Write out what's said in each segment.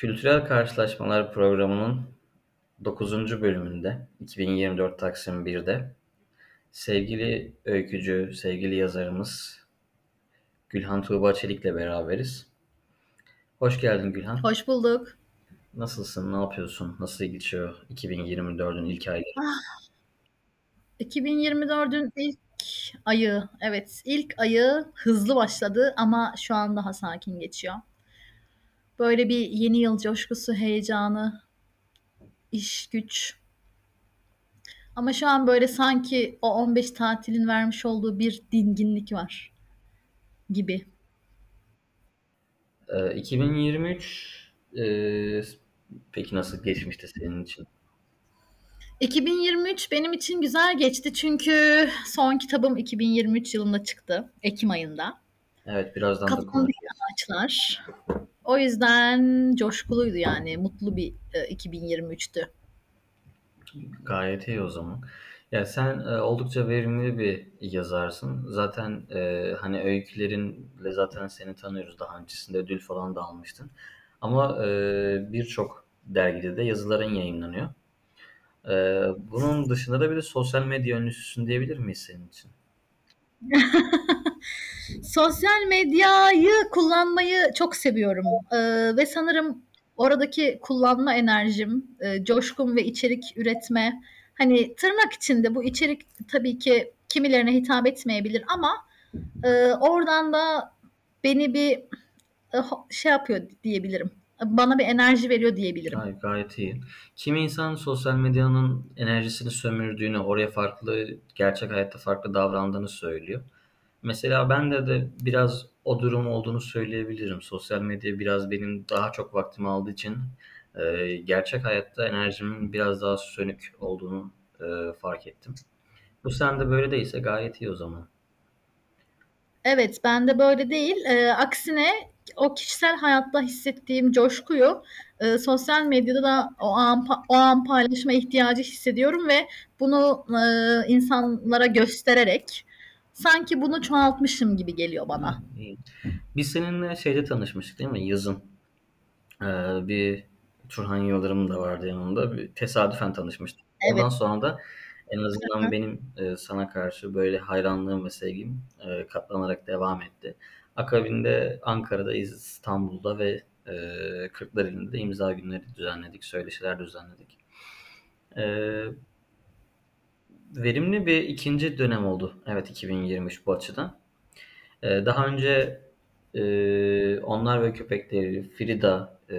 Kültürel Karşılaşmalar programının 9. bölümünde 2024 Taksim 1'de sevgili öykücü, sevgili yazarımız Gülhan Tuğba Çelik'le beraberiz. Hoş geldin Gülhan. Hoş bulduk. Nasılsın, ne yapıyorsun, nasıl geçiyor 2024'ün ilk ayları? Ah, 2024'ün ilk ayı, evet ilk ayı hızlı başladı ama şu an daha sakin geçiyor. Böyle bir yeni yıl coşkusu, heyecanı, iş, güç. Ama şu an böyle sanki o 15 tatilin vermiş olduğu bir dinginlik var gibi. Ee, 2023 e, peki nasıl geçmişti senin için? 2023 benim için güzel geçti çünkü son kitabım 2023 yılında çıktı. Ekim ayında. Evet birazdan da konuşacağız. ağaçlar. O yüzden coşkuluydu yani. Mutlu bir e, 2023'tü. Gayet iyi o zaman. Ya sen e, oldukça verimli bir yazarsın. Zaten e, hani öykülerinle zaten seni tanıyoruz. Daha öncesinde ödül falan da almıştın. Ama e, birçok dergide de yazıların yayınlanıyor. E, bunun dışında da bir de sosyal medya ünlüsüsün diyebilir miyiz senin için? Sosyal medyayı kullanmayı çok seviyorum. Ee, ve sanırım oradaki kullanma enerjim, e, coşkum ve içerik üretme. Hani tırnak içinde bu içerik tabii ki kimilerine hitap etmeyebilir ama e, oradan da beni bir e, şey yapıyor diyebilirim. Bana bir enerji veriyor diyebilirim. Gay- gayet iyi. Kimi insan sosyal medyanın enerjisini sömürdüğünü, oraya farklı, gerçek hayatta farklı davrandığını söylüyor. Mesela ben de de biraz o durum olduğunu söyleyebilirim. Sosyal medya biraz benim daha çok vaktimi aldığı için e, gerçek hayatta enerjimin biraz daha sönük olduğunu e, fark ettim. Bu sende böyle değilse gayet iyi o zaman. Evet, bende böyle değil. Eee, aksine o kişisel hayatta hissettiğim coşkuyu e, sosyal medyada da o an o an paylaşma ihtiyacı hissediyorum ve bunu e, insanlara göstererek sanki bunu çoğaltmışım gibi geliyor bana. Biz seninle şeyde tanışmıştık değil mi? Yazın. Ee, bir Turhan Yıldırım da vardı yanımda. Bir tesadüfen tanışmıştık. Ondan Evet. sonra da en azından benim e, sana karşı böyle hayranlığım ve sevgim e, katlanarak devam etti. Akabinde Ankara'da, İstanbul'da ve e, Kırklareli'nde de imza günleri düzenledik, söyleşiler düzenledik. E, verimli bir ikinci dönem oldu. Evet 2023 bu açıdan. E, daha önce e, Onlar ve Köpekleri, Frida, e,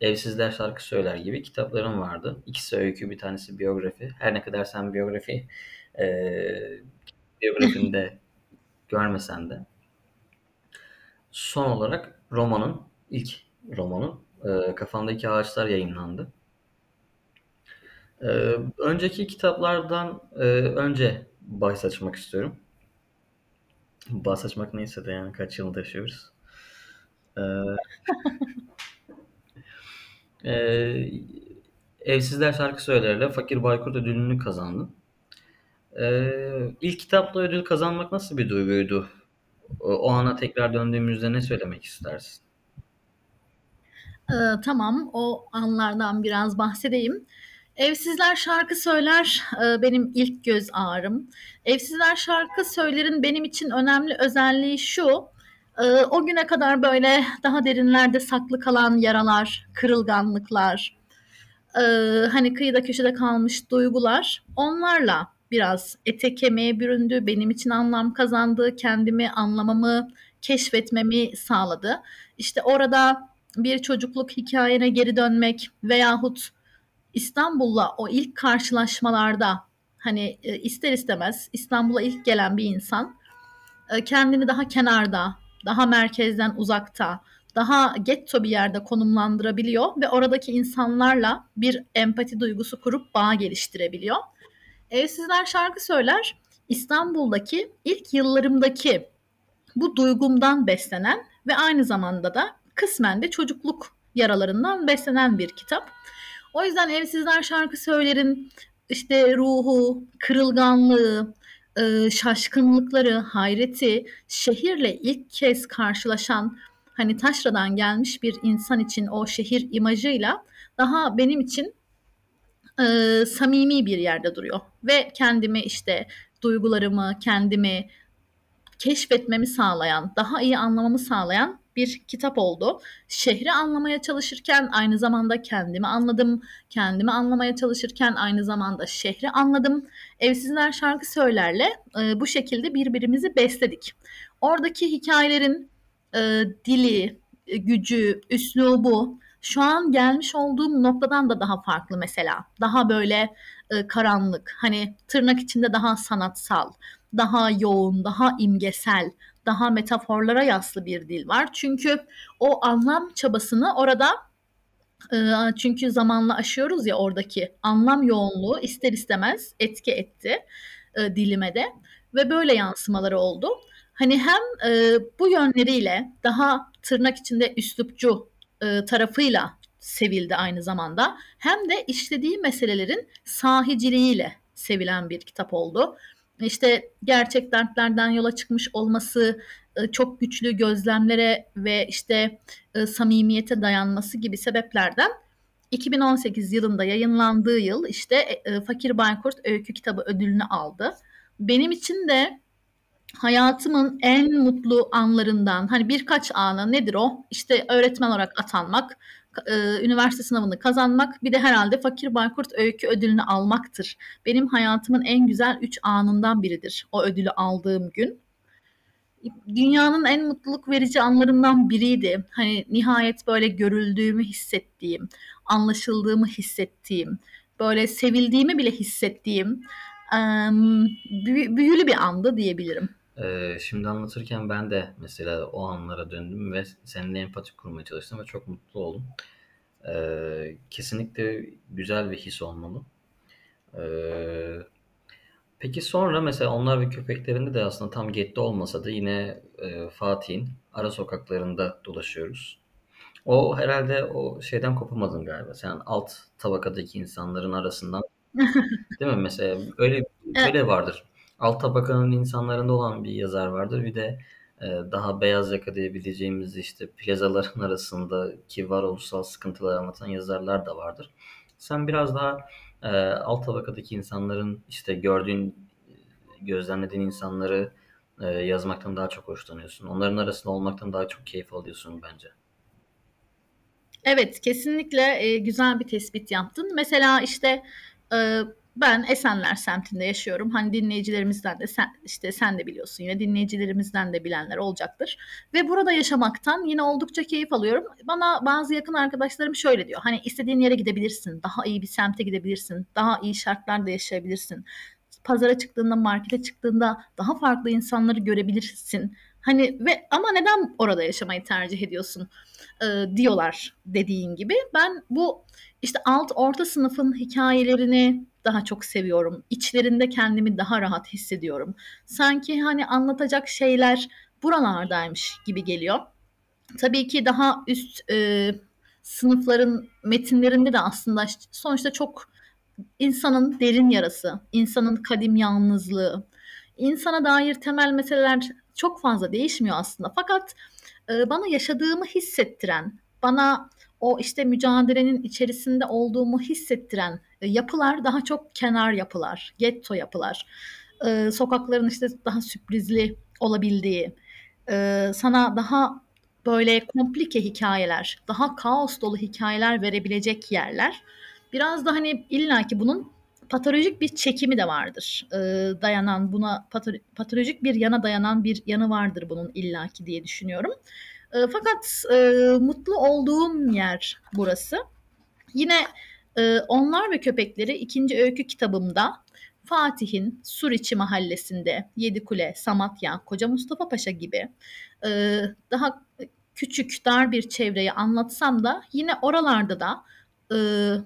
Evsizler Şarkı Söyler gibi kitaplarım vardı. İkisi öykü, bir tanesi biyografi. Her ne kadar sen biyografi e, biyografinde görmesen de. Son olarak romanın, ilk romanın e, Kafamdaki Ağaçlar yayınlandı. E, önceki kitaplardan e, önce bahis açmak istiyorum. Bahis açmak neyse de yani kaç yılını taşıyoruz. E, e, Evsizler Şarkı Söyler'le Fakir Baykurt ödülünü kazandın. E, ilk kitapla ödül kazanmak nasıl bir duyguydu? O, o ana tekrar döndüğümüzde ne söylemek istersin? Ee, tamam, o anlardan biraz bahsedeyim. Evsizler şarkı söyler e, benim ilk göz ağrım. Evsizler şarkı söylerin benim için önemli özelliği şu. e, o güne kadar böyle daha derinlerde saklı kalan yaralar, kırılganlıklar, e, hani kıyıda köşede kalmış duygular onlarla biraz ete kemiğe büründü. Benim için anlam kazandı. Kendimi anlamamı, keşfetmemi sağladı. İşte orada bir çocukluk hikayene geri dönmek veyahut İstanbul'la o ilk karşılaşmalarda hani e, ister istemez İstanbul'a ilk gelen bir insan e, kendini daha kenarda, daha merkezden uzakta, daha getto bir yerde konumlandırabiliyor ve oradaki insanlarla bir empati duygusu kurup bağ geliştirebiliyor. Evsizler şarkı söyler İstanbul'daki ilk yıllarımdaki bu duygumdan beslenen ve aynı zamanda da kısmen de çocukluk yaralarından beslenen bir kitap. O yüzden Evsizler şarkı söylerin işte ruhu, kırılganlığı, e, şaşkınlıkları, hayreti, şehirle ilk kez karşılaşan hani taşradan gelmiş bir insan için o şehir imajıyla daha benim için e, samimi bir yerde duruyor. Ve kendimi işte duygularımı, kendimi keşfetmemi sağlayan, daha iyi anlamamı sağlayan bir kitap oldu. Şehri anlamaya çalışırken aynı zamanda kendimi anladım. Kendimi anlamaya çalışırken aynı zamanda şehri anladım. Evsizler şarkı söylerle e, bu şekilde birbirimizi besledik. Oradaki hikayelerin e, dili, e, gücü, üslubu şu an gelmiş olduğum noktadan da daha farklı mesela. Daha böyle e, karanlık, hani tırnak içinde daha sanatsal, daha yoğun, daha imgesel, daha metaforlara yaslı bir dil var. Çünkü o anlam çabasını orada e, çünkü zamanla aşıyoruz ya oradaki anlam yoğunluğu ister istemez etki etti e, dilime de ve böyle yansımaları oldu. Hani hem e, bu yönleriyle daha tırnak içinde üslupçu e, tarafıyla sevildi aynı zamanda hem de işlediği meselelerin sahiciliğiyle sevilen bir kitap oldu işte gerçek dertlerden yola çıkmış olması, e, çok güçlü gözlemlere ve işte e, samimiyete dayanması gibi sebeplerden 2018 yılında yayınlandığı yıl işte e, Fakir Baykurt Öykü Kitabı ödülünü aldı. Benim için de hayatımın en mutlu anlarından hani birkaç anı nedir o? İşte öğretmen olarak atanmak, e, üniversite sınavını kazanmak bir de herhalde Fakir Baykurt Öykü ödülünü almaktır. Benim hayatımın en güzel üç anından biridir o ödülü aldığım gün. Dünyanın en mutluluk verici anlarından biriydi. Hani nihayet böyle görüldüğümü hissettiğim, anlaşıldığımı hissettiğim, böyle sevildiğimi bile hissettiğim büyülü bir andı diyebilirim. Ee, şimdi anlatırken ben de mesela o anlara döndüm ve seninle empati kurmaya çalıştım ve çok mutlu oldum. Ee, kesinlikle güzel bir his olmalı. Ee, peki sonra mesela onlar ve köpeklerinde de aslında tam getto olmasa da yine e, Fatih'in ara sokaklarında dolaşıyoruz. O herhalde o şeyden kopamadın galiba. Sen alt tabakadaki insanların arasından değil mi? Mesela öyle öyle vardır alt tabakanın insanlarında olan bir yazar vardır. Bir de e, daha beyaz yaka diyebileceğimiz işte plazaların arasında ki varoluşsal sıkıntılar anlatan yazarlar da vardır. Sen biraz daha e, alt tabakadaki insanların işte gördüğün, gözlemlediğin insanları e, yazmaktan daha çok hoşlanıyorsun. Onların arasında olmaktan daha çok keyif alıyorsun bence. Evet, kesinlikle güzel bir tespit yaptın. Mesela işte ben Esenler semtinde yaşıyorum. Hani dinleyicilerimizden de sen işte sen de biliyorsun yine dinleyicilerimizden de bilenler olacaktır. Ve burada yaşamaktan yine oldukça keyif alıyorum. Bana bazı yakın arkadaşlarım şöyle diyor. Hani istediğin yere gidebilirsin. Daha iyi bir semte gidebilirsin. Daha iyi şartlarda yaşayabilirsin. Pazara çıktığında, markete çıktığında daha farklı insanları görebilirsin. Hani ve ama neden orada yaşamayı tercih ediyorsun e, diyorlar dediğin gibi. Ben bu işte alt orta sınıfın hikayelerini daha çok seviyorum. İçlerinde kendimi daha rahat hissediyorum. Sanki hani anlatacak şeyler buralardaymış gibi geliyor. Tabii ki daha üst e, sınıfların metinlerinde de aslında sonuçta çok insanın derin yarası, insanın kadim yalnızlığı, insana dair temel meseleler çok fazla değişmiyor aslında. Fakat e, bana yaşadığımı hissettiren, bana o işte mücadelenin içerisinde olduğumu hissettiren e, yapılar daha çok kenar yapılar, getto yapılar. E, sokakların işte daha sürprizli olabildiği, e, sana daha böyle komplike hikayeler, daha kaos dolu hikayeler verebilecek yerler. Biraz da hani illaki bunun patolojik bir çekimi de vardır. E, dayanan buna patolojik bir yana dayanan bir yanı vardır bunun illaki diye düşünüyorum. E, fakat e, mutlu olduğum yer burası. Yine e, Onlar ve Köpekleri ikinci öykü kitabımda Fatih'in Suriçi mahallesinde Yedikule, Samatya, Koca Mustafa Paşa gibi e, daha küçük dar bir çevreyi anlatsam da yine oralarda da e,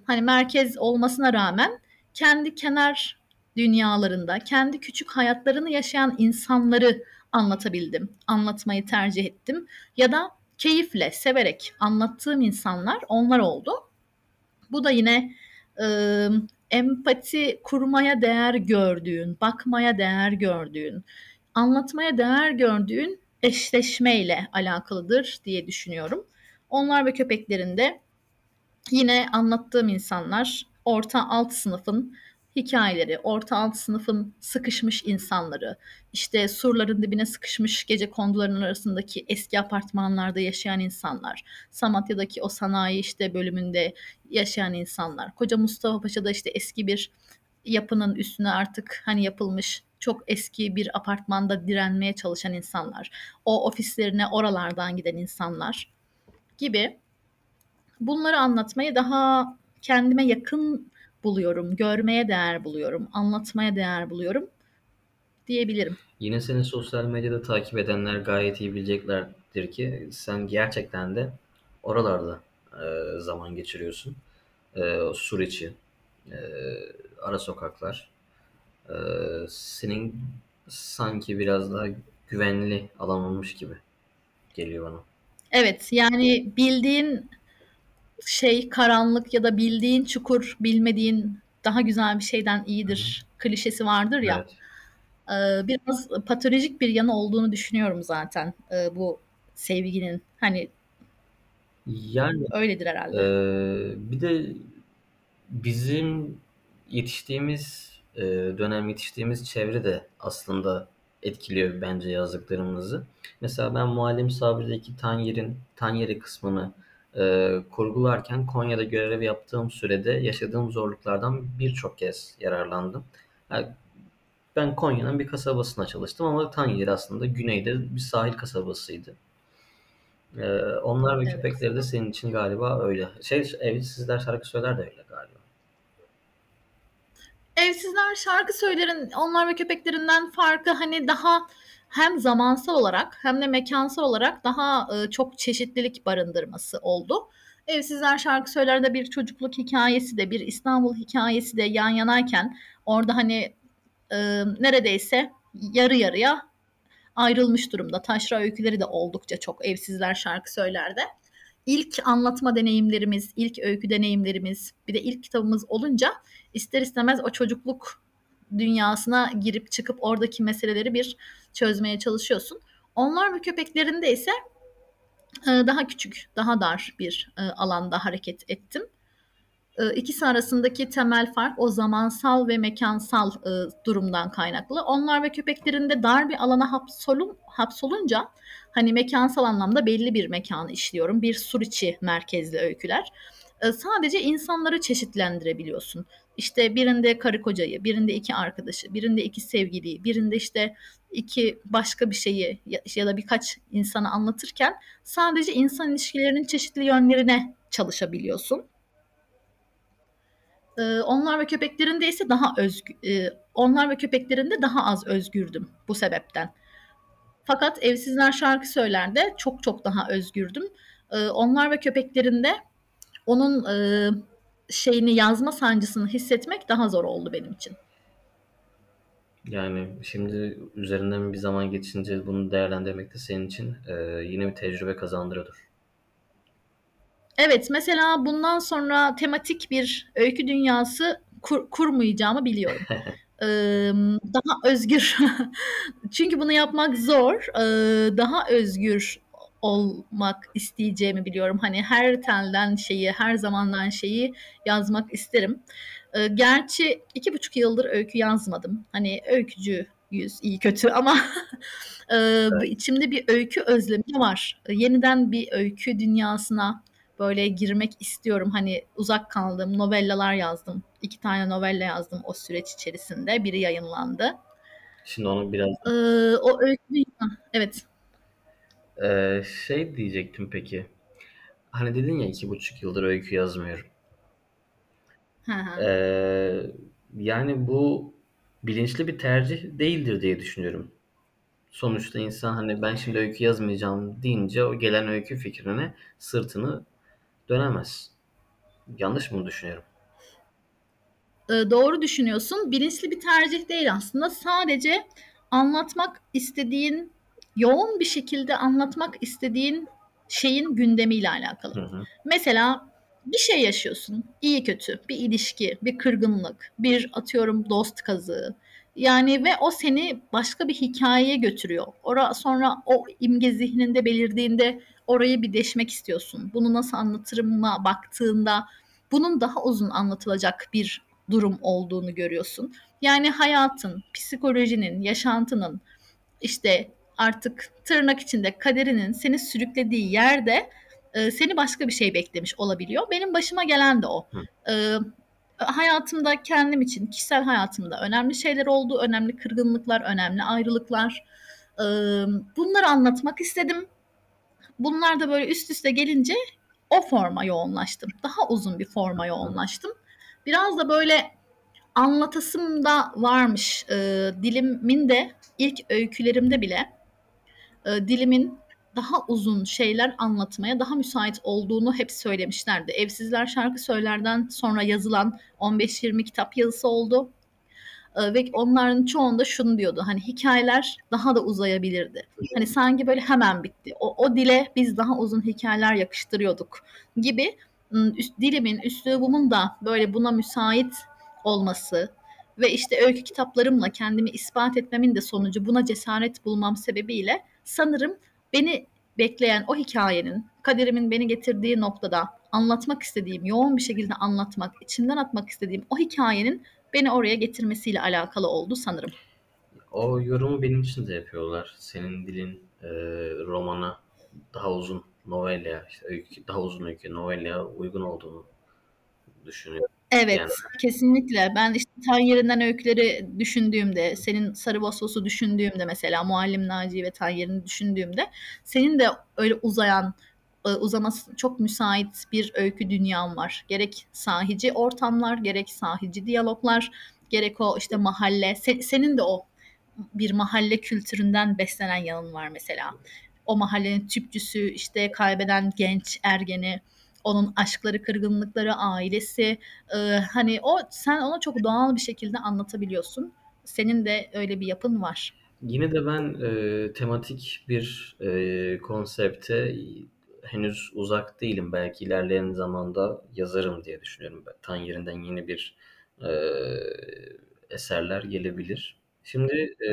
hani merkez olmasına rağmen kendi kenar dünyalarında, kendi küçük hayatlarını yaşayan insanları anlatabildim, anlatmayı tercih ettim. Ya da keyifle, severek anlattığım insanlar onlar oldu. Bu da yine e, empati kurmaya değer gördüğün, bakmaya değer gördüğün, anlatmaya değer gördüğün eşleşmeyle alakalıdır diye düşünüyorum. Onlar ve köpeklerinde yine anlattığım insanlar orta alt sınıfın hikayeleri, orta alt sınıfın sıkışmış insanları, işte surların dibine sıkışmış gece kondularının arasındaki eski apartmanlarda yaşayan insanlar, Samatya'daki o sanayi işte bölümünde yaşayan insanlar, Koca Mustafa Paşa'da işte eski bir yapının üstüne artık hani yapılmış çok eski bir apartmanda direnmeye çalışan insanlar, o ofislerine oralardan giden insanlar gibi bunları anlatmayı daha kendime yakın buluyorum, görmeye değer buluyorum, anlatmaya değer buluyorum diyebilirim. Yine seni sosyal medyada takip edenler gayet iyi bileceklerdir ki sen gerçekten de oralarda e, zaman geçiriyorsun. E, sur içi, e, ara sokaklar. E, senin sanki biraz daha güvenli alan olmuş gibi geliyor bana. Evet, yani bildiğin şey karanlık ya da bildiğin çukur bilmediğin daha güzel bir şeyden iyidir klişesi vardır ya. Evet. Ee, biraz patolojik bir yanı olduğunu düşünüyorum zaten e, bu sevginin. Hani Yani öyledir herhalde. Ee, bir de bizim yetiştiğimiz e, dönem yetiştiğimiz çevre de aslında etkiliyor bence yazdıklarımızı. Mesela ben Muallim Sabri'deki Tanyer'in Tanyeri kısmını e, kurgularken Konya'da görev yaptığım sürede yaşadığım zorluklardan birçok kez yararlandım. Yani ben Konya'nın bir kasabasına çalıştım ama Tanyeri aslında güneyde bir sahil kasabasıydı. Ee, onlar ve Evet. köpekleri de senin için galiba öyle. Şey, Evsizler şarkı söyler de öyle galiba. Evsizler şarkı söylerin onlar ve köpeklerinden farkı hani daha hem zamansal olarak hem de mekansal olarak daha e, çok çeşitlilik barındırması oldu. Evsizler şarkı söyler'de bir çocukluk hikayesi de bir İstanbul hikayesi de yan yanayken orada hani e, neredeyse yarı yarıya ayrılmış durumda. Taşra öyküleri de oldukça çok Evsizler şarkı söyler'de. İlk anlatma deneyimlerimiz, ilk öykü deneyimlerimiz, bir de ilk kitabımız olunca ister istemez o çocukluk dünyasına girip çıkıp oradaki meseleleri bir çözmeye çalışıyorsun. Onlar ve köpeklerinde ise e, daha küçük, daha dar bir e, alanda hareket ettim. E, İkisi arasındaki temel fark o zamansal ve mekansal durumdan kaynaklı. Onlar ve köpeklerinde dar bir alana hapsolun, hapsolunca hani mekansal anlamda belli bir mekanı işliyorum. Bir sur içi merkezli öyküler. Sadece insanları çeşitlendirebiliyorsun. İşte birinde karı kocayı, birinde iki arkadaşı, birinde iki sevgiliyi, birinde işte iki başka bir şeyi ya, da birkaç insanı anlatırken sadece insan ilişkilerinin çeşitli yönlerine çalışabiliyorsun. Ee, onlar ve köpeklerinde ise daha özgür, e, onlar ve köpeklerinde daha az özgürdüm bu sebepten. Fakat Evsizler şarkı söyler'de çok çok daha özgürdüm. Ee, onlar ve köpeklerinde onun e, şeyini yazma sancısını hissetmek daha zor oldu benim için. Yani şimdi üzerinden bir zaman geçince bunu değerlendirmek de senin için e, yine bir tecrübe kazandırıyordur. Evet, mesela bundan sonra tematik bir öykü dünyası kur, kurmayacağımı biliyorum. Ee, daha özgür, çünkü bunu yapmak zor. Ee, daha özgür olmak isteyeceğimi biliyorum. Hani her telden şeyi, her zamandan şeyi yazmak isterim. Ee, gerçi iki buçuk yıldır öykü yazmadım. Hani öykücü yüz iyi kötü ama e, içimde bir öykü özlemi var. Yeniden bir öykü dünyasına böyle girmek istiyorum. Hani uzak kaldığım novellalar yazdım. İki tane novella yazdım o süreç içerisinde. Biri yayınlandı. Şimdi onu biraz Ee, o öykü evet. E, şey diyecektim peki. Hani dedin ya iki buçuk yıldır öykü yazmıyorum. Hı hı. E, yani bu bilinçli bir tercih değildir diye düşünüyorum. Sonuçta insan hani ben şimdi öykü yazmayacağım deyince o gelen öykü fikrine sırtını dönemez. Yanlış mı düşünüyorum? Ee, doğru düşünüyorsun. Bilinçli bir tercih değil aslında. Sadece anlatmak istediğin, yoğun bir şekilde anlatmak istediğin şeyin gündemiyle alakalı. Hı hı. Mesela bir şey yaşıyorsun. iyi kötü. Bir ilişki, bir kırgınlık, bir atıyorum dost kazığı, Yani ve o seni başka bir hikayeye götürüyor. Ora sonra o imge zihninde belirdiğinde orayı bir deşmek istiyorsun. Bunu nasıl anlatırıma baktığında bunun daha uzun anlatılacak bir durum olduğunu görüyorsun. Yani hayatın, psikolojinin, yaşantının işte artık tırnak içinde kaderinin seni sürüklediği yerde e, seni başka bir şey beklemiş olabiliyor. Benim başıma gelen de o. E, hayatımda kendim için, kişisel hayatımda önemli şeyler oldu, önemli kırgınlıklar, önemli ayrılıklar. E, bunları anlatmak istedim. Bunlar da böyle üst üste gelince o forma yoğunlaştım. Daha uzun bir forma yoğunlaştım. Biraz da böyle anlatasım da varmış. E, dilimin de ilk öykülerimde bile e, dilimin daha uzun şeyler anlatmaya daha müsait olduğunu hep söylemişlerdi. Evsizler şarkı söylerden sonra yazılan 15-20 kitap yazısı oldu. E, ve onların çoğunda şunu diyordu. Hani hikayeler daha da uzayabilirdi. Hani sanki böyle hemen bitti. O, o dile biz daha uzun hikayeler yakıştırıyorduk gibi üst, dilimin, üslubumun da böyle buna müsait olması ve işte öykü kitaplarımla kendimi ispat etmemin de sonucu buna cesaret bulmam sebebiyle sanırım beni bekleyen o hikayenin, kaderimin beni getirdiği noktada anlatmak istediğim, yoğun bir şekilde anlatmak, içimden atmak istediğim o hikayenin beni oraya getirmesiyle alakalı oldu sanırım. O yorumu benim için de yapıyorlar. Senin dilin e, romana daha uzun novella, işte öykü, daha uzun öykü novella uygun olduğunu düşünüyorum. Evet, yani. kesinlikle. Ben işte Tan Yerinden öyküleri düşündüğümde, senin Sarı Vosvos'u düşündüğümde mesela Muallim Naci ve Tan Yerini düşündüğümde senin de öyle uzayan e, uzaması çok müsait bir öykü dünyam var. Gerek sahici ortamlar, gerek sahici diyaloglar, gerek o işte mahalle. Se, senin de o bir mahalle kültüründen beslenen yanın var mesela. O mahallenin tüpçüsü, işte kaybeden genç ergeni, onun aşkları, kırgınlıkları, ailesi. E, hani o sen onu çok doğal bir şekilde anlatabiliyorsun. Senin de öyle bir yapın var. Yine de ben e, tematik bir e, konsepte henüz uzak değilim. Belki ilerleyen zamanda yazarım diye düşünüyorum. Tan yerinden yeni bir e, eserler gelebilir. Şimdi e,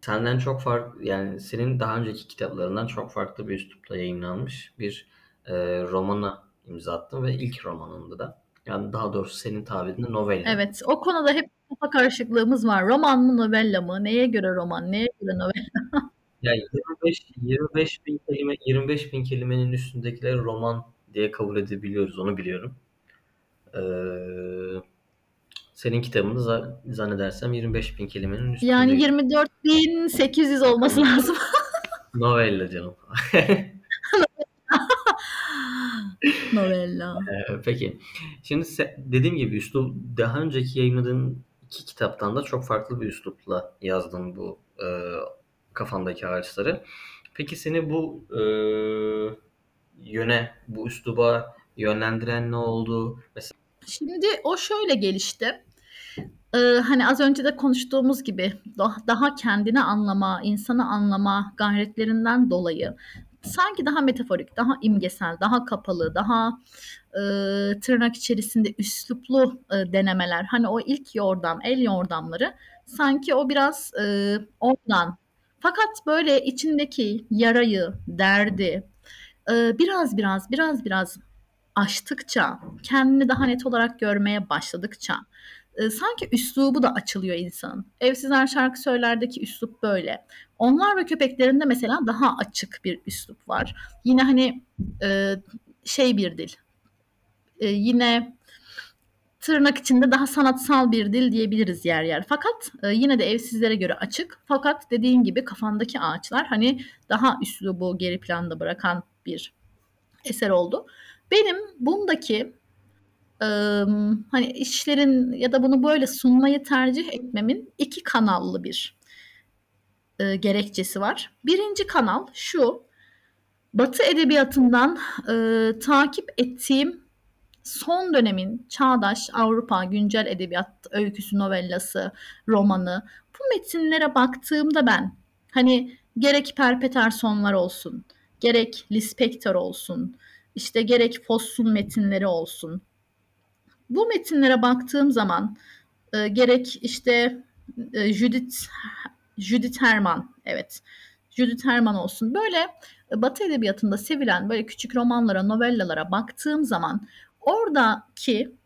senden çok farklı yani senin daha önceki kitaplarından çok farklı bir üslupla yayınlanmış bir e, romana imza attım ve ilk romanında da. Yani daha doğrusu senin tabirinde novella. Evet, o konuda hep kafa karışıklığımız var. Roman mı, novella mı? Neye göre roman, neye göre novella? yani 25 25 bin kelime 25 bin kelimenin üstündekileri roman diye kabul edebiliyoruz. Onu biliyorum. Ee, senin kitabında zannedersem 25 bin kelimenin üstünde. Yani 24 bin 800 olması lazım. Novella canım. Novella. Ee, peki. Şimdi dediğim gibi üslup daha önceki yayınladığın iki kitaptan da çok farklı bir üslupla yazdın bu e, kafandaki ağaçları. Peki seni bu e, yöne, bu üsluba yönlendiren ne oldu? Mesela... Şimdi o şöyle gelişti. Ee, hani az önce de konuştuğumuz gibi daha kendini anlama, insanı anlama gayretlerinden dolayı sanki daha metaforik, daha imgesel, daha kapalı, daha e, tırnak içerisinde üsluplu e, denemeler. Hani o ilk yordam, el yordamları sanki o biraz e, oradan. Fakat böyle içindeki yarayı, derdi e, biraz biraz biraz biraz aştıkça, kendini daha net olarak görmeye başladıkça sanki üslubu da açılıyor insanın. Evsizler şarkı söylerdeki üslup böyle. Onlar ve köpeklerinde mesela daha açık bir üslup var. Yine hani şey bir dil. Yine tırnak içinde daha sanatsal bir dil diyebiliriz yer yer. Fakat yine de evsizlere göre açık. Fakat dediğin gibi kafandaki ağaçlar hani daha üslubu geri planda bırakan bir eser oldu. Benim bundaki hani işlerin ya da bunu böyle sunmayı tercih etmemin iki kanallı bir e, gerekçesi var. Birinci kanal şu. Batı edebiyatından e, takip ettiğim son dönemin çağdaş Avrupa güncel edebiyat öyküsü, novellası, romanı bu metinlere baktığımda ben hani gerek Perpetersonlar olsun, gerek Lispector olsun, işte gerek Foss'un metinleri olsun. Bu metinlere baktığım zaman e, gerek işte e, Judith Judith Herman evet Judith Herman olsun böyle Batı edebiyatında sevilen böyle küçük romanlara, novellalara baktığım zaman oradaki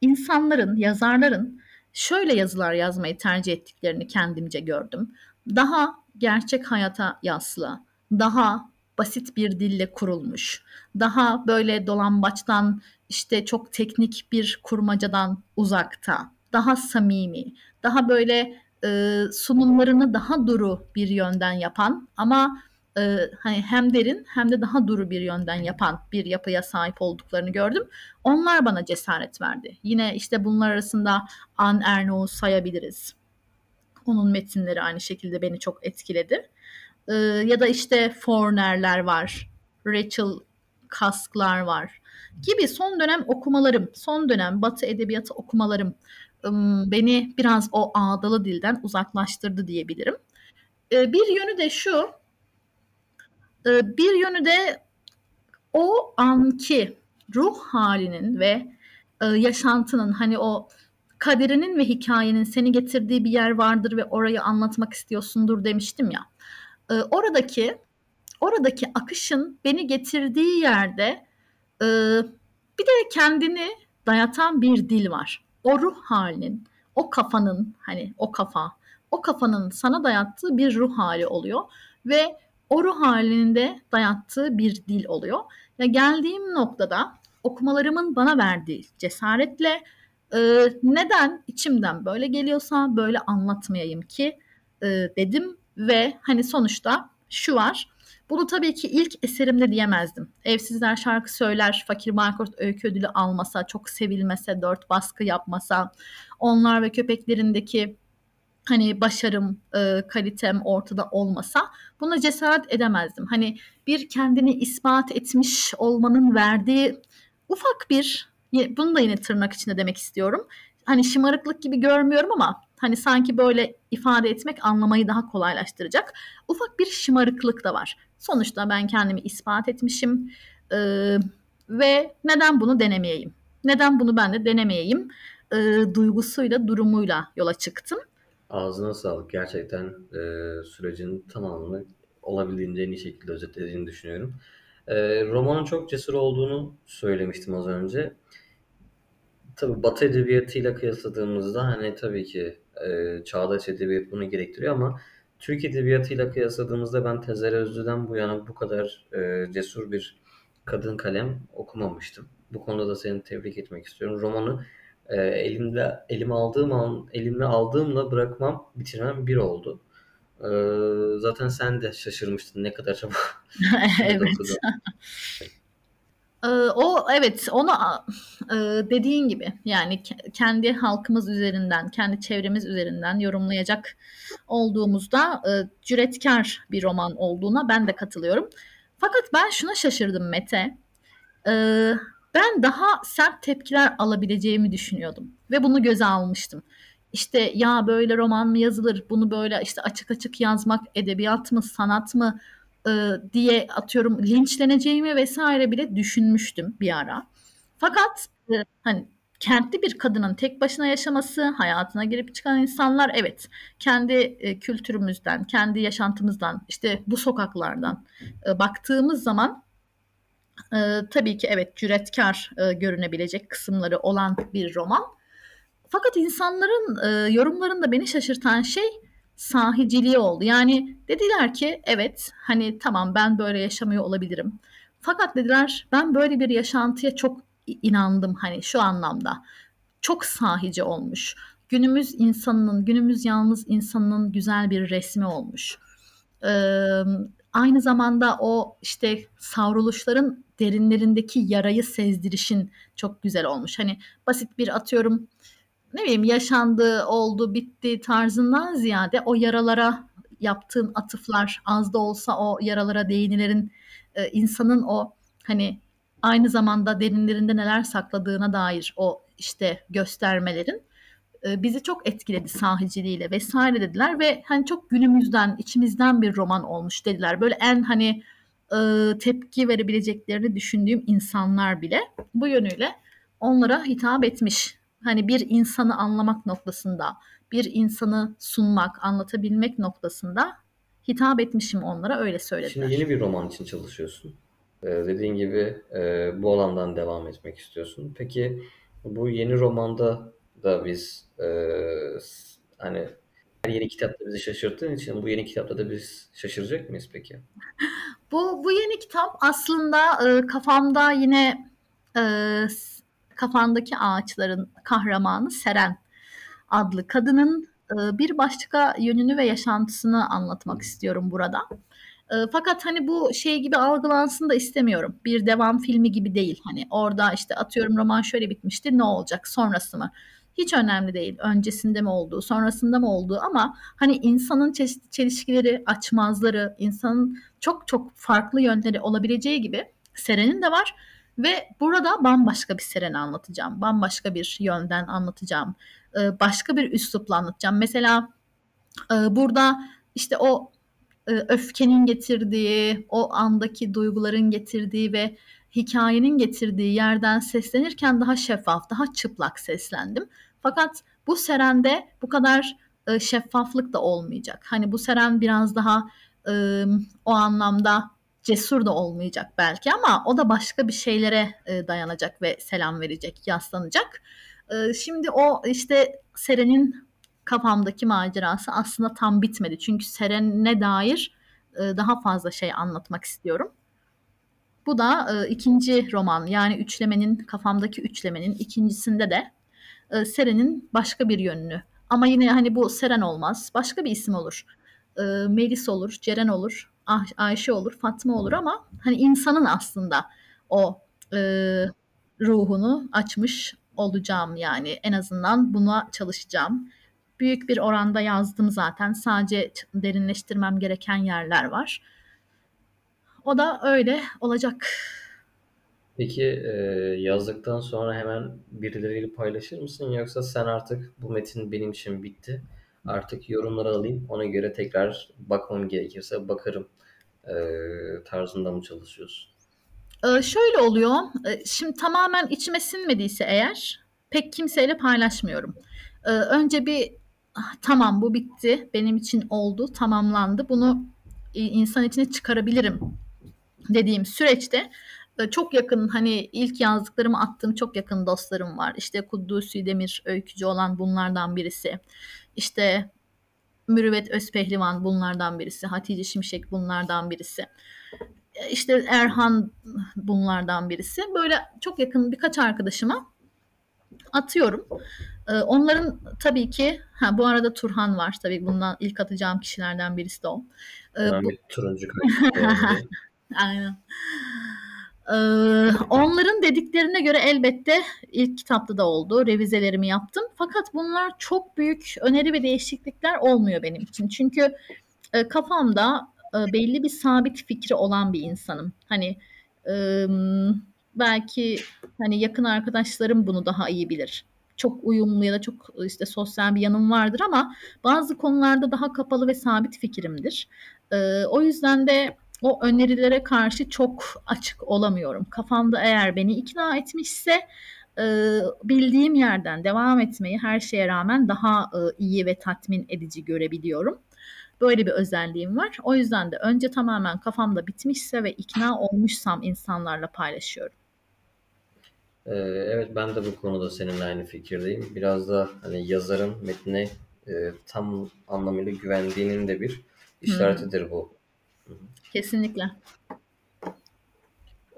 insanların, yazarların şöyle yazılar yazmayı tercih ettiklerini kendimce gördüm. Daha gerçek hayata yaslı, daha basit bir dille kurulmuş, daha böyle dolambaçtan işte çok teknik bir kurmacadan uzakta, daha samimi, daha böyle e, sunumlarını daha duru bir yönden yapan ama e, hani hem derin hem de daha duru bir yönden yapan bir yapıya sahip olduklarını gördüm. Onlar bana cesaret verdi. Yine işte bunlar arasında Anne Ernaux'u sayabiliriz. Onun metinleri aynı şekilde beni çok etkiledi. E, ya da işte Forner'ler var. Rachel Kask'lar var gibi son dönem okumalarım, son dönem Batı edebiyatı okumalarım beni biraz o ağdalı dilden uzaklaştırdı diyebilirim. Bir yönü de şu, bir yönü de o anki ruh halinin ve yaşantının hani o kaderinin ve hikayenin seni getirdiği bir yer vardır ve orayı anlatmak istiyorsundur demiştim ya. Oradaki oradaki akışın beni getirdiği yerde bir de kendini dayatan bir dil var o ruh halinin, o kafanın hani o kafa, o kafanın sana dayattığı bir ruh hali oluyor ve o ruh halinde dayattığı bir dil oluyor. Ya geldiğim noktada okumalarımın bana verdiği cesaretle e, neden içimden böyle geliyorsa böyle anlatmayayım ki e, dedim ve hani sonuçta şu var bunu tabii ki ilk eserimde diyemezdim. Evsizler şarkı söyler, Fakir Baykurt öykü ödülü almasa, çok sevilmese, dört baskı yapmasa, onlar ve köpeklerindeki hani başarım, e, kalitem ortada olmasa buna cesaret edemezdim. Hani bir kendini ispat etmiş olmanın verdiği ufak bir, bunu da yine tırnak içinde demek istiyorum. Hani şımarıklık gibi görmüyorum ama Hani sanki böyle ifade etmek anlamayı daha kolaylaştıracak. Ufak bir şımarıklık da var. Sonuçta ben kendimi ispat etmişim e, ve neden bunu denemeyeyim? Neden bunu ben de denemeyeyim? E, duygusuyla, durumuyla yola çıktım. Ağzına sağlık. Gerçekten e, sürecin tamamını olabildiğince en iyi şekilde özetlediğini düşünüyorum. E, romanın çok cesur olduğunu söylemiştim az önce. Tabii Batı edebiyatıyla kıyasladığımızda hani tabii ki e, çağdaş edebiyat bunu gerektiriyor ama Türk edebiyatıyla kıyasladığımızda ben Tezer Özlü'den bu yana bu kadar e, cesur bir kadın kalem okumamıştım. Bu konuda da seni tebrik etmek istiyorum. Romanı e, elimde elime aldığım an elimle aldığımla bırakmam bitirmem bir oldu. E, zaten sen de şaşırmıştın ne kadar çabuk. evet. O evet onu dediğin gibi yani kendi halkımız üzerinden, kendi çevremiz üzerinden yorumlayacak olduğumuzda cüretkar bir roman olduğuna ben de katılıyorum. Fakat ben şuna şaşırdım Mete. Ben daha sert tepkiler alabileceğimi düşünüyordum ve bunu göze almıştım. İşte ya böyle roman mı yazılır? Bunu böyle işte açık açık yazmak edebiyat mı, sanat mı? E, diye atıyorum linçleneceğimi vesaire bile düşünmüştüm bir ara. Fakat e, hani kentli bir kadının tek başına yaşaması, hayatına girip çıkan insanlar evet kendi e, kültürümüzden, kendi yaşantımızdan, işte bu sokaklardan e, baktığımız zaman e, tabii ki evet cüretkar e, görünebilecek kısımları olan bir roman. Fakat insanların e, yorumlarında beni şaşırtan şey sahiciliği oldu. Yani dediler ki evet hani tamam ben böyle yaşamıyor olabilirim. Fakat dediler ben böyle bir yaşantıya çok inandım hani şu anlamda. Çok sahici olmuş. Günümüz insanının, günümüz yalnız insanının güzel bir resmi olmuş. Ee, aynı zamanda o işte savruluşların derinlerindeki yarayı sezdirişin çok güzel olmuş. Hani basit bir atıyorum ne bileyim yaşandı, oldu, bitti tarzından ziyade o yaralara yaptığın atıflar az da olsa o yaralara değinilerin e, insanın o hani aynı zamanda derinlerinde neler sakladığına dair o işte göstermelerin e, bizi çok etkiledi sahiciliğiyle vesaire dediler ve hani çok günümüzden içimizden bir roman olmuş dediler. Böyle en hani e, tepki verebileceklerini düşündüğüm insanlar bile bu yönüyle onlara hitap etmiş hani bir insanı anlamak noktasında, bir insanı sunmak, anlatabilmek noktasında hitap etmişim onlara öyle söylediler. Şimdi yeni bir roman için çalışıyorsun. Ee, dediğin gibi e, bu alandan devam etmek istiyorsun. Peki bu yeni romanda da biz e, hani her yeni kitapta bizi şaşırttığın için bu yeni kitapta da biz şaşıracak mıyız peki? Bu bu yeni kitap aslında e, kafamda yine e, kafandaki ağaçların kahramanı Seren adlı kadının e, bir başka yönünü ve yaşantısını anlatmak istiyorum burada. E, fakat hani bu şey gibi algılansın da istemiyorum. Bir devam filmi gibi değil. Hani orada işte atıyorum roman şöyle bitmişti ne olacak sonrası mı? Hiç önemli değil. Öncesinde mi olduğu, sonrasında mı olduğu ama hani insanın çeşitli çelişkileri, açmazları, insanın çok çok farklı yönleri olabileceği gibi Seren'in de var. Ve burada bambaşka bir Seren'i anlatacağım. Bambaşka bir yönden anlatacağım. Ee, başka bir üslupla anlatacağım. Mesela e, burada işte o e, öfkenin getirdiği, o andaki duyguların getirdiği ve hikayenin getirdiği yerden seslenirken daha şeffaf, daha çıplak seslendim. Fakat bu serende bu kadar e, şeffaflık da olmayacak. Hani bu seren biraz daha o anlamda cesur da olmayacak belki ama o da başka bir şeylere e, dayanacak ve selam verecek, yaslanacak. E, şimdi o işte Seren'in kafamdaki macerası aslında tam bitmedi. Çünkü Seren'e dair e, daha fazla şey anlatmak istiyorum. Bu da ikinci roman yani üçlemenin kafamdaki üçlemenin ikincisinde de Seren'in başka bir yönünü ama yine hani bu Seren olmaz başka bir isim olur. Melis olur, Ceren olur, Ah, Ayşe olur, Fatma olur ama hani insanın aslında o e, ruhunu açmış olacağım yani en azından buna çalışacağım. Büyük bir oranda yazdım zaten. Sadece derinleştirmem gereken yerler var. O da öyle olacak. Peki e, yazdıktan sonra hemen birileriyle paylaşır mısın yoksa sen artık bu metin benim için bitti. Artık yorumları alayım ona göre tekrar bakmam gerekirse bakarım e, tarzında mı çalışıyorsun? Ee, şöyle oluyor. e, Şimdi tamamen içime sinmediyse eğer pek kimseyle paylaşmıyorum. Ee, önce bir "Ah, tamam bu bitti. Benim için oldu, tamamlandı. Bunu e, insan içine çıkarabilirim dediğim süreçte e, çok yakın hani ilk yazdıklarımı attığım çok yakın dostlarım var. İşte Kudüs'ü Demir öykücü olan bunlardan birisi. İşte Mürüvvet Özpehlivan bunlardan birisi. Hatice Şimşek bunlardan birisi. E, İşte Erhan bunlardan birisi. Böyle çok yakın birkaç arkadaşıma atıyorum. E, Onların tabii ki ha bu arada Turhan var tabii bundan ilk atacağım kişilerden birisi de o. E, Hemen bu- bir turuncu. Aynen. Ee, onların dediklerine göre elbette ilk kitapta da oldu. Revizelerimi yaptım. Fakat bunlar çok büyük öneri ve değişiklikler olmuyor benim için. Çünkü e, kafamda e, belli bir sabit fikri olan bir insanım. Hani e, belki hani yakın arkadaşlarım bunu daha iyi bilir. Çok uyumlu ya da çok işte sosyal bir yanım vardır ama bazı konularda daha kapalı ve sabit fikrimdir. E, o yüzden de o önerilere karşı çok açık olamıyorum. Kafamda eğer beni ikna etmişse e, bildiğim yerden devam etmeyi her şeye rağmen daha e, iyi ve tatmin edici görebiliyorum. Böyle bir özelliğim var. O yüzden de önce tamamen kafamda bitmişse ve ikna olmuşsam insanlarla paylaşıyorum. Ee, evet ben de bu konuda seninle aynı fikirdeyim. Biraz da hani yazarın metnine e, tam anlamıyla güvendiğinin de bir işaretidir bu. Kesinlikle.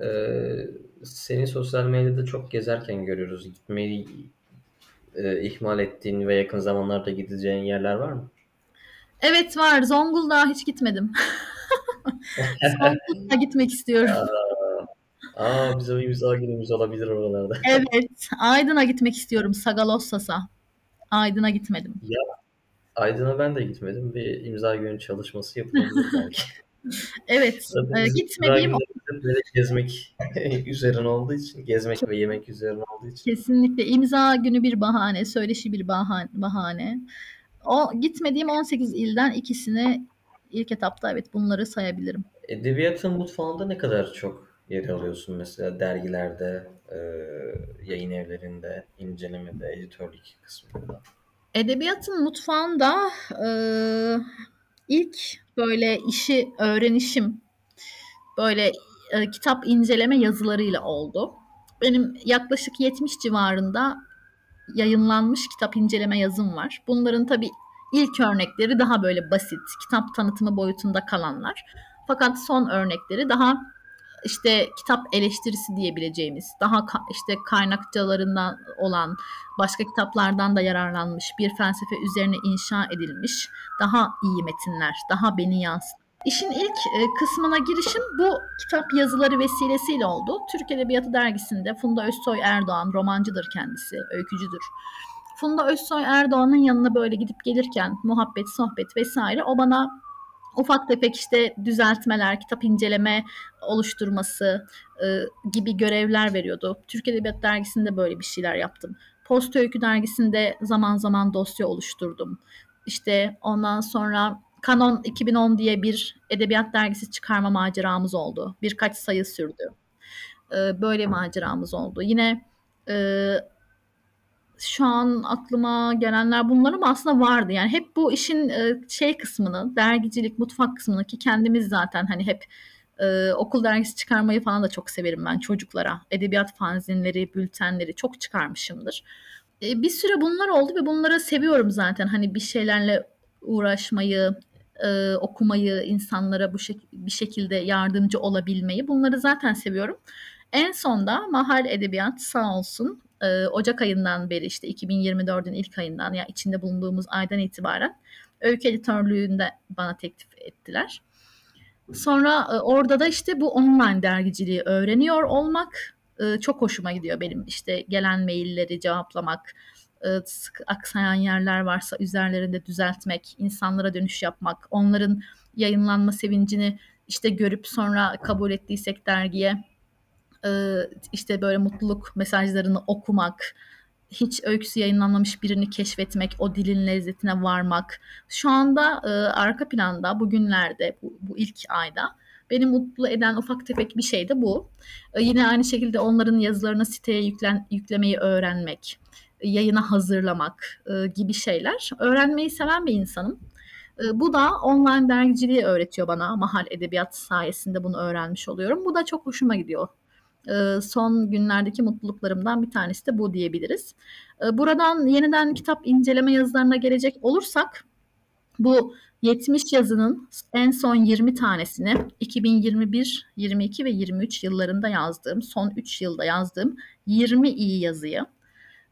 Ee, seni sosyal medyada çok gezerken görüyoruz. Gitmeyi e, ihmal ettiğin ve yakın zamanlarda gideceğin yerler var mı? Evet var. Zonguldak'a hiç gitmedim. Zonguldak'a gitmek istiyorum. Aa bize bir imza günümüz olabilir oralarda. Evet. Aydın'a gitmek istiyorum. Sagalossas'a. Aydın'a gitmedim. Ya Aydın'a ben de gitmedim. Bir imza günü çalışması yapılabilir belki. Evet. Zaten e, gitmediğim gezmek üzerine olduğu için, gezmek ve yemek üzerine olduğu için. kesinlikle imza günü bir bahane, söyleşi bir bahane. bahane. O gitmediğim 18 ilden ikisini ilk etapta evet bunları sayabilirim. Edebiyatın mutfağında ne kadar çok yer alıyorsun mesela dergilerde, e, yayın evlerinde, incelemede, editörlük kısmında? Edebiyatın mutfağında e, ilk böyle işi öğrenişim böyle e, kitap inceleme yazılarıyla oldu. Benim yaklaşık 70 civarında yayınlanmış kitap inceleme yazım var. Bunların tabii ilk örnekleri daha böyle basit, kitap tanıtımı boyutunda kalanlar. Fakat son örnekleri daha işte kitap eleştirisi diyebileceğimiz, daha işte kaynakçalarından olan, başka kitaplardan da yararlanmış bir felsefe üzerine inşa edilmiş daha iyi metinler, daha beni yansıtan İşin ilk e, kısmına girişim bu kitap yazıları vesilesiyle oldu. Türk Edebiyatı Dergisi'nde Funda Özsoy Erdoğan, romancıdır kendisi, öykücüdür. Funda Özsoy Erdoğan'ın yanına böyle gidip gelirken muhabbet, sohbet vesaire o bana ufak tefek işte düzeltmeler, kitap inceleme oluşturması e, gibi görevler veriyordu. Türk Edebiyat Dergisi'nde böyle bir şeyler yaptım. Post Öykü Dergisi'nde zaman zaman dosya oluşturdum. İşte ondan sonra Canon 2010 diye bir edebiyat dergisi çıkarma maceramız oldu. Birkaç sayı sürdü. Ee, böyle maceramız oldu. Yine e, şu an aklıma gelenler bunlar ama aslında vardı. Yani hep bu işin e, şey kısmını, dergicilik, mutfak kısmını ki kendimiz zaten hani hep e, okul dergisi çıkarmayı falan da çok severim ben çocuklara. Edebiyat fanzinleri, bültenleri çok çıkarmışımdır. E, bir süre bunlar oldu ve bunları seviyorum zaten. Hani bir şeylerle uğraşmayı, okumayı, insanlara bu şek- bir şekilde yardımcı olabilmeyi bunları zaten seviyorum. En sonda Mahal Edebiyat sağ olsun e, Ocak ayından beri işte 2024'ün ilk ayından ya içinde bulunduğumuz aydan itibaren öykü editörlüğünde bana teklif ettiler. Sonra e, orada da işte bu online dergiciliği öğreniyor olmak e, çok hoşuma gidiyor benim. işte gelen mailleri cevaplamak, e, sık aksayan yerler varsa üzerlerinde düzeltmek, insanlara dönüş yapmak, onların yayınlanma sevincini işte görüp sonra kabul ettiysek dergiye işte böyle mutluluk mesajlarını okumak, hiç öyküsü yayınlanmamış birini keşfetmek, o dilin lezzetine varmak. Şu anda e, arka planda bugünlerde, bu, bu ilk ayda beni mutlu eden ufak tefek bir şey de bu. E, yine aynı şekilde onların yazılarını siteye yüklen, yüklemeyi öğrenmek yayına hazırlamak e, gibi şeyler. Öğrenmeyi seven bir insanım. E, bu da online dergiciliği öğretiyor bana. Mahal Edebiyat sayesinde bunu öğrenmiş oluyorum. Bu da çok hoşuma gidiyor. E, son günlerdeki mutluluklarımdan bir tanesi de bu diyebiliriz. E, buradan yeniden kitap inceleme yazılarına gelecek olursak bu 70 yazının en son 20 tanesini 2021, 22 ve 23 yıllarında yazdığım, son 3 yılda yazdığım 20 iyi yazıyı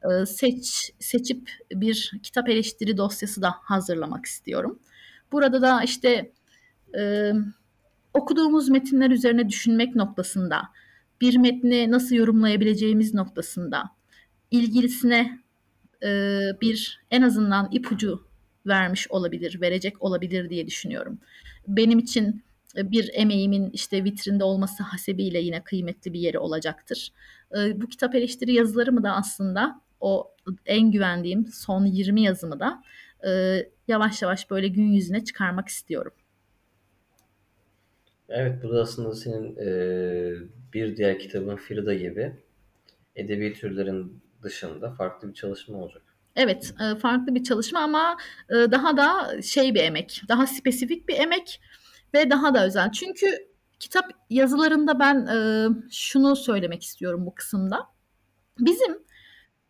e, seç seçip bir kitap eleştiri dosyası da hazırlamak istiyorum. Burada da işte e, okuduğumuz metinler üzerine düşünmek noktasında, bir metni nasıl yorumlayabileceğimiz noktasında, ilgilisine e, bir en azından ipucu vermiş olabilir, verecek olabilir diye düşünüyorum. Benim için bir emeğimin işte vitrinde olması hasebiyle yine kıymetli bir yeri olacaktır. Bu kitap eleştiri yazılarımı da aslında o en güvendiğim son 20 yazımı da e, yavaş yavaş böyle gün yüzüne çıkarmak istiyorum. Evet bu da aslında senin e, bir diğer kitabın Frida gibi edebi türlerin dışında farklı bir çalışma olacak. Evet e, farklı bir çalışma ama e, daha da şey bir emek, daha spesifik bir emek ve daha da özel. Çünkü kitap yazılarında ben e, şunu söylemek istiyorum bu kısımda. Bizim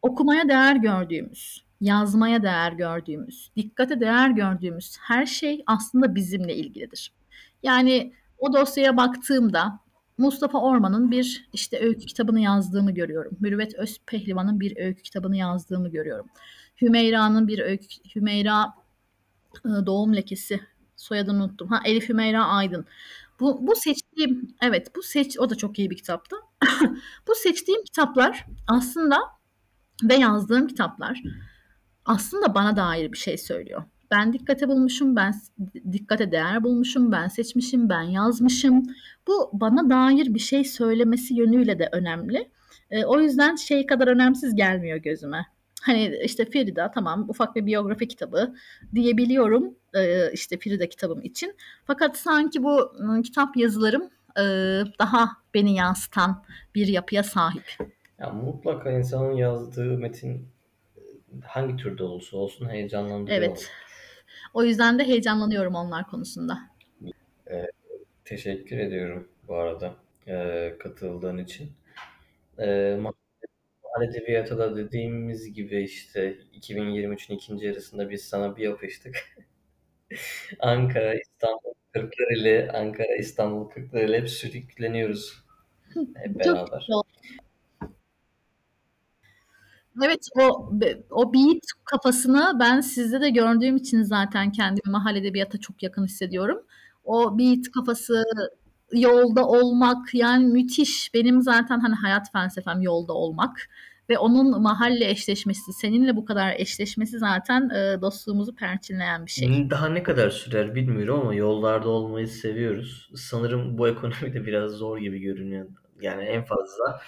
okumaya değer gördüğümüz, yazmaya değer gördüğümüz, dikkate değer gördüğümüz her şey aslında bizimle ilgilidir. Yani o dosyaya baktığımda Mustafa Orman'ın bir işte öykü kitabını yazdığımı görüyorum. Mürüvvet Özpehlivan'ın bir öykü kitabını yazdığımı görüyorum. Hümeyra'nın bir öykü, Hümeyra e, doğum lekesi soyadını unuttum. Ha Elif Hümeyra Aydın. Bu, bu seçtiğim evet bu seç o da çok iyi bir kitaptı. bu seçtiğim kitaplar aslında ve yazdığım kitaplar aslında bana dair bir şey söylüyor. Ben dikkate bulmuşum, ben dikkate değer bulmuşum, ben seçmişim, ben yazmışım. Bu bana dair bir şey söylemesi yönüyle de önemli. E, o yüzden şey kadar önemsiz gelmiyor gözüme. Hani işte Frida tamam ufak bir biyografi kitabı diyebiliyorum e, işte Frida kitabım için. Fakat sanki bu ıı, kitap yazılarım e, daha beni yansıtan bir yapıya sahip. Ya mutlaka insanın yazdığı metin hangi türde olursa olsun heyecanlandırıyor Evet. O yüzden de heyecanlanıyorum onlar konusunda. Eee, teşekkür ediyorum bu arada eee, katıldığın için. Eee Mahal Edebiyatı da dediğimiz gibi işte 2023'ün ikinci yarısında biz sana bir yapıştık. Ankara, İstanbul, Kırklareli, Ankara, İstanbul, Kırklareli hep sürükleniyoruz hep Çok beraber. güzel. Evet o o beat kafasını ben sizde de gördüğüm için zaten kendimi mahal edebiyata çok yakın hissediyorum. O beat kafası, yolda olmak yani müthiş. Benim zaten hani hayat felsefem yolda olmak ve onun mahalle eşleşmesi, seninle bu kadar eşleşmesi zaten e, dostluğumuzu perçinleyen bir şey. Daha ne kadar sürer bilmiyorum ama yollarda olmayı seviyoruz. Sanırım bu ekonomide biraz zor gibi görünüyor. Yani en fazla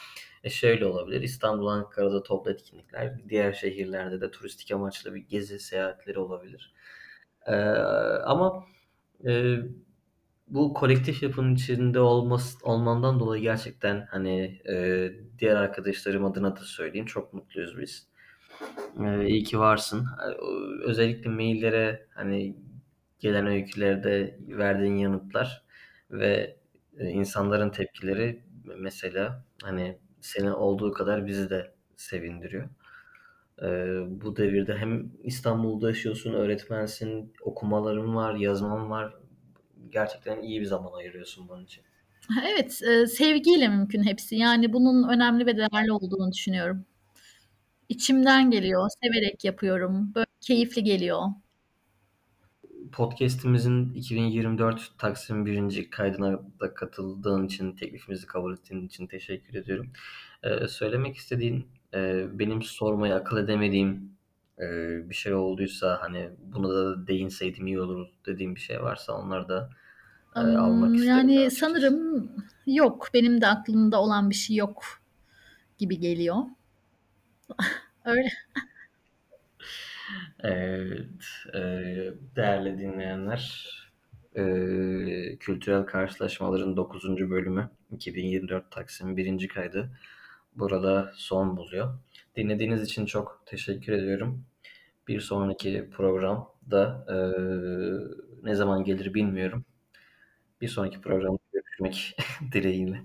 e şöyle olabilir. İstanbul, Ankara'da toplu etkinlikler, diğer şehirlerde de turistik amaçlı bir gezi seyahatleri olabilir. Ee, ama e, bu kolektif yapının içinde olması, olmandan dolayı gerçekten hani e, diğer arkadaşlarım adına da söyleyeyim çok mutluyuz biz. E, iyi ki varsın. Özellikle maillere hani gelen öykülerde verdiğin yanıtlar ve e, insanların tepkileri mesela hani senin olduğu kadar bizi de sevindiriyor. E, bu devirde hem İstanbul'da yaşıyorsun, öğretmensin, okumaların var, yazman var. Gerçekten iyi bir zaman ayırıyorsun bunun için. Evet, e, sevgiyle mümkün hepsi. Yani bunun önemli ve değerli olduğunu düşünüyorum. İçimden geliyor, severek yapıyorum. Böyle keyifli geliyor. Podcast'imizin 2024 Taksim 1. kaydına da katıldığın için, teklifimizi kabul ettiğin için teşekkür ediyorum. Ee, söylemek istediğin, e, benim sormayı akıl edemediğim e, bir şey olduysa, hani buna da değinseydim iyi olur dediğim bir şey varsa onları da e, almak isterim yani açıkçası. sanırım yok. Benim de aklımda olan bir şey yok gibi geliyor. Öyle. Evet, e, değerli dinleyenler, e, Kültürel Karşılaşmaların 9. bölümü 2024 Taksim 1. kaydı burada son buluyor. Dinlediğiniz için çok teşekkür ediyorum. Bir sonraki programda e, ne zaman gelir bilmiyorum. Bir sonraki programda görüşmek dileğiyle.